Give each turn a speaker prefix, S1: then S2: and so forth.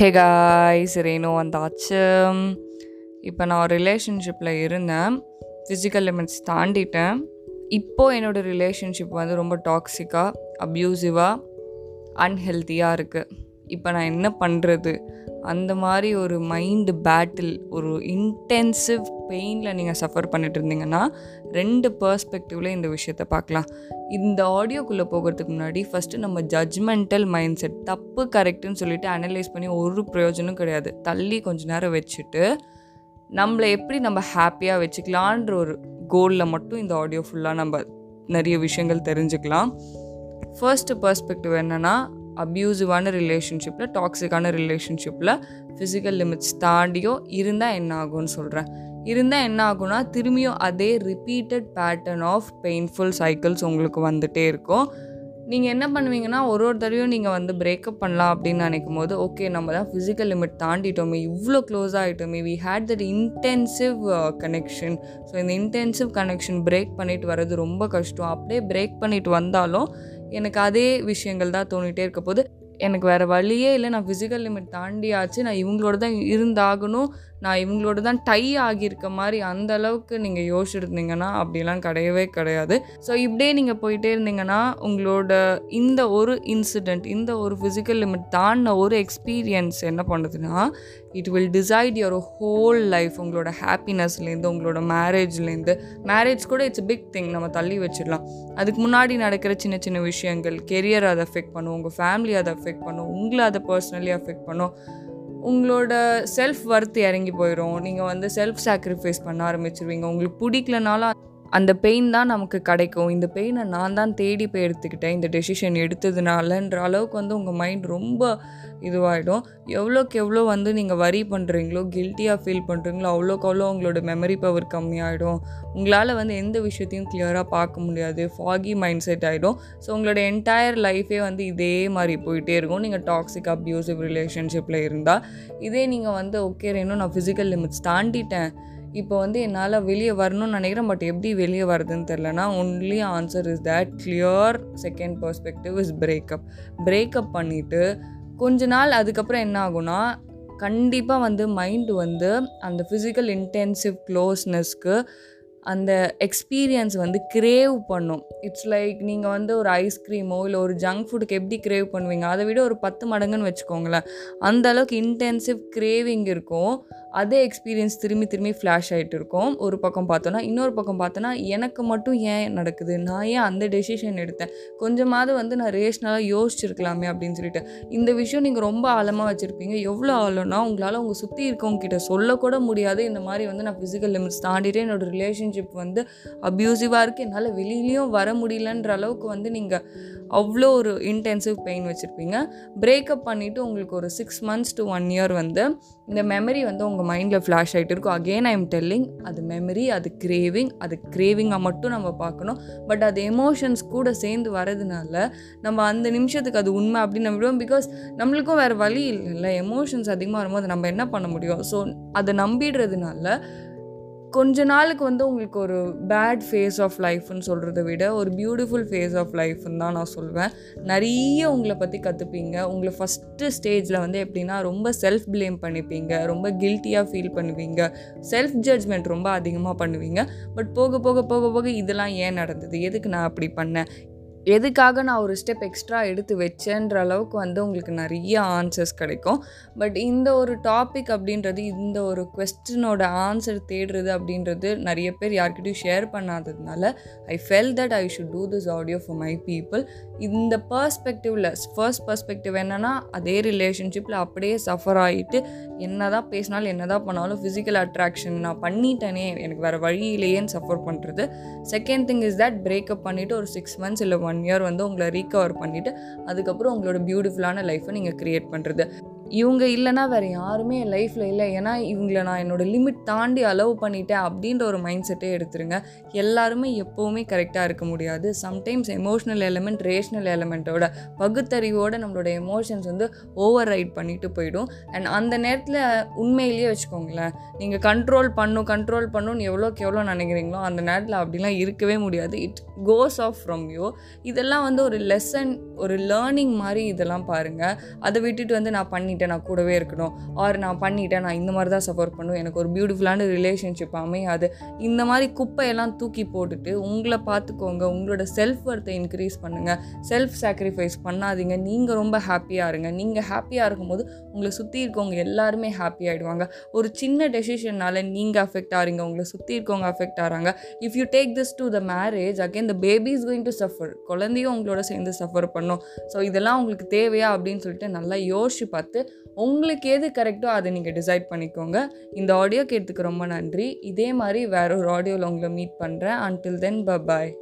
S1: Hey guys Reno வந்தாச்சு. இப்போ நான் ஒரு ரிலேஷன்ஷிப்பில் இருந்தேன். ஃபிசிக்கல் லிமிட்ஸ் தாண்டிட்டேன். இப்போது என்னோடய ரிலேஷன்ஷிப் வந்து ரொம்ப டாக்ஸிக்காக அப்யூசிவாக அன்ஹெல்த்தியாக இருக்குது இப்போ நான் என்ன பண்ணுறது அந்த மாதிரி ஒரு மைண்டு பேட்டில் ஒரு இன்டென்சிவ் பெயினில் நீங்கள் சஃபர் பண்ணிட்டு இருந்தீங்கன்னா ரெண்டு பர்ஸ்பெக்டிவில் இந்த விஷயத்தை பார்க்கலாம் இந்த ஆடியோக்குள்ளே போகிறதுக்கு முன்னாடி ஃபஸ்ட்டு நம்ம ஜட்ஜ்மெண்டல் மைண்ட் செட் தப்பு கரெக்டுன்னு சொல்லிட்டு அனலைஸ் பண்ணி ஒரு பிரயோஜனம் கிடையாது. தள்ளி கொஞ்ச நேரம் வச்சுட்டு நம்மளை எப்படி நம்ம ஹாப்பியாக வச்சுக்கலான்ற ஒரு கோலில் மட்டும் இந்த ஆடியோ ஃபுல்லாக நம்ம நிறைய விஷயங்கள் தெரிஞ்சுக்கலாம். ஃபர்ஸ்ட் பர்ஸ்பெக்டிவ் என்னென்னா அப்யூசிவான ரிலேஷன்ஷிப்பில் டாக்ஸிக்கான ரிலேஷன்ஷிப்பில் ஃபிசிக்கல் லிமிட்ஸ் தாண்டியோ இருந்தால் என்ன ஆகும்னு சொல்கிறேன் இருந்தால் என்ன ஆகும்னா திரும்பியும் அதே repeated pattern of painful cycles உங்களுக்கு வந்துகிட்டே இருக்கும். நீங்கள் என்ன பண்ணுவீங்கன்னா ஒரு ஒரு தடவையும் நீங்கள் வந்து பிரேக்கப் பண்ணலாம் அப்படின்னு நினைக்கும் போது ஓகே நம்ம தான் ஃபிசிக்கல் லிமிட் தாண்டிட்டோமே இவ்வளோ close ஆகிட்டோமே we had that intensive connection so இந்த இன்டென்சிவ் கனெக்ஷன் பிரேக் பண்ணிட்டு வர்றது ரொம்ப கஷ்டம். அப்படியே பிரேக் பண்ணிட்டு வந்தாலும் எனக்கு அதே விஷயங்கள் தான் தோணிகிட்டே இருக்க போது எனக்கு வேறு வழியே இல்லை. நான் ஃபிசிக்கல் லிமிட் தாண்டியாச்சு. நான் இவங்களோட தான் இருந்தாகணும். நான் இவங்களோட தான் டை ஆகியிருக்க மாதிரி அந்த அளவுக்கு நீங்கள் யோசிச்சிருந்தீங்கன்னா அப்படிலாம் கிடையவே கிடையாது. ஸோ இப்படியே நீங்கள் போயிட்டே இருந்தீங்கன்னா உங்களோட இந்த ஒரு இன்சிடெண்ட் இந்த ஒரு ஃபிசிக்கல் லிமிட் தாண்டின ஒரு எக்ஸ்பீரியன்ஸ் என்ன பண்ணுதுன்னா it will decide your whole life உங்களோட ஹாப்பினஸ்லேருந்து உங்களோட மேரேஜ்லேருந்து மேரேஜ் கூட இட்ஸ் பிக் திங் நம்ம தள்ளி வச்சிடலாம். அதுக்கு முன்னாடி நடக்கிற சின்ன சின்ன விஷயங்கள் கெரியர் அதை அஃபெக்ட் பண்ணும் உங்கள் ஃபேமிலி அதை அஃபெக்ட் பண்ணும் உங்களை அதை பர்சனலி அஃபெக்ட் பண்ணும். உங்களோட செல்ஃப் ஒர்த் இறங்கி போயிடும் நீங்கள் வந்து செல்ஃப் சாக்ரிஃபைஸ் பண்ண ஆரம்பிச்சிருவீங்க. உங்களுக்கு பிடிக்கலனாலும் அந்த பெயின் தான் நமக்கு கிடைக்கும். இந்த பெயினை நான் தான் தேடி போய் எடுத்துக்கிட்டேன். இந்த டெசிஷன் எடுத்ததுனாலன்ற அளவுக்கு வந்து உங்கள் மைண்ட் ரொம்ப இதுவாகிடும் எவ்வளோக்கு எவ்வளோ வந்து நீங்கள் வரி பண்ணுறீங்களோ கில்ட்டியாக ஃபீல் பண்ணுறீங்களோ அவ்வளோக்கு அவ்வளோ உங்களோட மெமரி பவர் கம்மியாகிடும் உங்களால் வந்து எந்த விஷயத்தையும் கிளியராக பார்க்க முடியாது. ஃபாகி மைண்ட் செட் ஆகிடும் ஸோ உங்களோட என்டையர் லைஃபே வந்து இதே மாதிரி போயிட்டே இருக்கும். நீங்கள் டாக்ஸிக் அப்யூசிவ் ரிலேஷன்ஷிப்பில் இருந்தால் இதே நீங்கள் வந்து ஓகே இன்னும் நான் ஃபிசிக்கல் லிமிட்ஸ் தாண்டிட்டேன். இப்போ வந்து என்னால் வெளியே வரணும்னு நினைக்கிறேன் பட் எப்படி வெளியே வருதுன்னு தெரிலனா only answer is that clear second perspective is breakup breakup பண்ணிவிட்டு கொஞ்ச நாள் அதுக்கப்புறம் என்ன ஆகும்னா கண்டிப்பாக வந்து மைண்டு வந்து அந்த ஃபிசிக்கல் இன்டென்சிவ் க்ளோஸ்னஸ்க்கு அந்த எக்ஸ்பீரியன்ஸ் வந்து கிரேவ் பண்ணும். இட்ஸ் லைக் நீங்கள் வந்து ஒரு ஐஸ்கிரீமோ இல்லை ஒரு ஜங்க் ஃபுட்டுக்கு எப்படி கிரேவ் பண்ணுவீங்க? அதை விட ஒரு பத்து மடங்குன்னு வச்சுக்கோங்களேன். அந்த அளவுக்கு இன்டென்சிவ் கிரேவிங் இருக்கும். அதே எக்ஸ்பீரியன்ஸ் திரும்பி திரும்பி ஃப்ளாஷ் ஆகிட்டு இருக்கும். ஒரு பக்கம் பார்த்தோன்னா இன்னொரு பக்கம் பார்த்தோன்னா எனக்கு மட்டும் ஏன் நடக்குது? நான் ஏன் அந்த டெசிஷன் எடுத்தேன்? கொஞ்சமாவது வந்து நான் ரேஷ்னலாக யோசிச்சிருக்கலாமே அப்படின்னு சொல்லிட்டு. இந்த விஷயம் நீங்கள் ரொம்ப ஆழமாக வச்சுருப்பீங்க. எவ்வளோ ஆழம்னா உங்களால் உங்கள் சுற்றி இருக்கவங்க கிட்ட சொல்லக்கூட முடியாது. இந்த மாதிரி வந்து நான் ஃபிசிக்கல் லிமிட்ஸ் தாண்டிட்டு என்னோடய ரிலேஷன் ரிலேஷன்ஷிப் வந்து அப்யூசிவாக இருக்குது என்னால் வெளியிலையும் வர முடியலன்ற அளவுக்கு வந்து நீங்கள் அவ்வளோ ஒரு இன்டென்சிவ் பெயின் வச்சுருப்பீங்க. பிரேக்கப் பண்ணிவிட்டு உங்களுக்கு ஒரு six months to one year வந்து இந்த மெமரி வந்து உங்கள் மைண்டில் ஃப்ளாஷ் ஆகிட்டு இருக்கும். அகெயின் ஐ எம் டெல்லிங் அது மெமரி அது கிரேவிங் அது கிரேவிங்காக மட்டும் நம்ம பார்க்கணும். பட் அது எமோஷன்ஸ் கூட சேர்ந்து வரதுனால நம்ம அந்த நிமிஷத்துக்கு அது உண்மை அப்படின்னு நம்பிடுவோம் பிகாஸ் நம்மளுக்கும் வேறு வழி இல்லைல்ல. எமோஷன்ஸ் அதிகமாக வரும்போது நம்ம என்ன பண்ண முடியும்? ஸோ அதை நம்பிடுறதுனால கொஞ்ச நாளுக்கு வந்து உங்களுக்கு ஒரு பேட் ஃபேஸ் ஆஃப் லைஃப்னு சொல்கிறத விட ஒரு பியூட்டிஃபுல் ஃபேஸ் ஆஃப் லைஃப்னு தான் நான் சொல்வேன். நிறைய உங்களை பற்றி கற்றுப்பீங்க உங்களை ஃபஸ்ட்டு ஸ்டேஜில் வந்து எப்படின்னா ரொம்ப செல்ஃப் பிளேம் பண்ணிப்பீங்க. ரொம்ப கில்ட்டியாக ஃபீல் பண்ணுவீங்க. செல்ஃப் ஜட்ஜ்மெண்ட் ரொம்ப அதிகமாக பண்ணுவீங்க. பட் போக போக போக போக இதெல்லாம் ஏன் நடந்தது? எதுக்கு நான் அப்படி பண்ணேன்? எதுக்காக நான் ஒரு ஸ்டெப் எக்ஸ்ட்ரா எடுத்து வச்சேன்ற அளவுக்கு வந்து உங்களுக்கு நிறைய ஆன்சர்ஸ் கிடைக்கும். பட் இந்த ஒரு டாபிக் அப்படின்றது இந்த ஒரு கொஸ்டினோட ஆன்சர் தேடுறது அப்படின்றது நிறைய பேர் யார்கிட்டையும் share பண்ணாததுனால I felt that I should do this audio for my people இந்த பர்ஸ்பெக்டிவில் ஃபர்ஸ்ட் பர்ஸ்பெக்டிவ் என்னென்னா அதே ரிலேஷன்ஷிப்பில் அப்படியே சஃபர் ஆகிட்டு என்ன தான் பேசினாலும் என்ன தான் பண்ணாலும் ஃபிசிக்கல் அட்ராக்ஷன் நான் பண்ணிட்டேனே எனக்கு வேறு வழியிலேயேன்னு சஃபர் பண்ணுறது second thing is that breakup பண்ணிவிட்டு ஒரு சிக்ஸ் மந்த்ஸ் இல்லை ஒன் இயர் வந்து உங்களை ரீகவர் பண்ணிவிட்டு அதுக்கப்புறம் உங்களோட பியூட்டிஃபுல்லான லைஃப்பை நீங்கள் க்ரியேட் பண்ணுறது இவங்க இல்லைனா வேறு யாருமே என் லைஃப்பில் இல்லை. ஏன்னா இவங்களை நான் என்னோடய லிமிட் தாண்டி அலோவ் பண்ணிட்டேன் அப்படின்ற ஒரு மைண்ட் செட்டே எடுத்துருங்க. எல்லாருமே எப்போவுமே கரெக்டாக இருக்க முடியாது. சம்டைம்ஸ் எமோஷ்னல் எலமெண்ட் ரேஷ்னல் எலமெண்ட்டோட பகுத்தறிவோட நம்மளோட எமோஷன்ஸ் வந்து ஓவர் ரைட் பண்ணிட்டு போயிடும். அண்ட் அந்த நேரத்தில் உண்மையிலேயே வச்சுக்கோங்களேன். நீங்கள் கண்ட்ரோல் பண்ணும் கண்ட்ரோல் பண்ணுன்னு எவ்வளோக்கு எவ்வளோ நினைக்கிறீங்களோ அந்த நேரத்தில் அப்படிலாம் இருக்கவே முடியாது. It goes off from you இதெல்லாம் வந்து ஒரு லெசன் ஒரு லேர்னிங் மாதிரி இதெல்லாம் பாருங்கள் அதை விட்டுட்டு வந்து நான் பண்ணிட்டேன் பண்ணிட்டேன் நான் கூடவே இருக்கணும். ஆர் நான் பண்ணிட்டேன் நான் இந்த மாதிரி தான் சஃபர் பண்ணும் எனக்கு ஒரு பியூட்டிஃபுல்லான ரிலேஷன்ஷிப் அமையாது. இந்த மாதிரி குப்பையெல்லாம் தூக்கி போட்டுட்டு உங்களை பார்த்துக்கோங்க. உங்களோட செல்ஃப் ஒர்த்தை இன்க்ரீஸ் பண்ணுங்கள் செல்ஃப் சாக்ரிஃபைஸ் பண்ணாதீங்க. நீங்கள் ரொம்ப ஹாப்பியாக இருங்க. நீங்கள் ஹாப்பியாக இருக்கும்போது உங்களை சுற்றி இருக்கவங்க எல்லாருமே ஹாப்பி ஆகிடுவாங்க ஒரு சின்ன டெசிஷனால் நீங்கள் அஃபெக்ட் ஆகிறீங்க உங்களை சுற்றி இருக்கவங்க அஃபெக்ட் ஆகிறாங்க if you take this to the marriage again the baby is going to suffer குழந்தையும் உங்களோட சேர்ந்து சஃபர் பண்ணும். ஸோ இதெல்லாம் உங்களுக்கு தேவையா அப்படின்னு சொல்லிட்டு நல்லா யோசிச்சு பார்த்து உங்களுக்கு எது கரெக்டோ அதை நீங்கள் டிசைட் பண்ணிக்கோங்க. இந்த ஆடியோ கேட்டுக்கு ரொம்ப நன்றி. இதே மாதிரி வேற ஒரு ஆடியோவில் உங்களை மீட் பண்ணுறேன் அன்டில் தென் ப பாய்